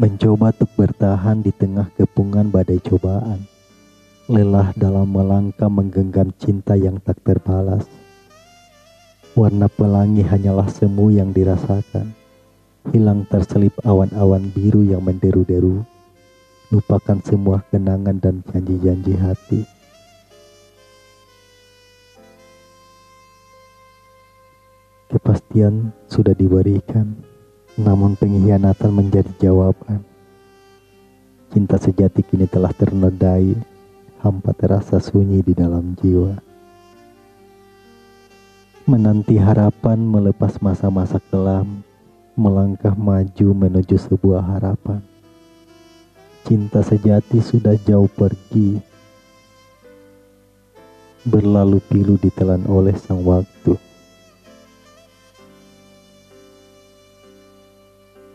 Mencoba untuk bertahan di tengah kepungan badai cobaan. Lelah dalam melangkah menggenggam cinta yang tak terbalas. Warna pelangi hanyalah semu yang dirasakan. Hilang terselip awan-awan biru yang menderu-deru. Lupakan semua kenangan dan janji-janji hati. Kepastian sudah diberikan, namun pengkhianatan menjadi jawaban. Cinta sejati kini telah ternodai, hampa terasa sunyi di dalam jiwa. Menanti harapan melepas masa-masa kelam, melangkah maju menuju sebuah harapan. Cinta sejati sudah jauh pergi, berlalu pilu ditelan oleh sang waktu.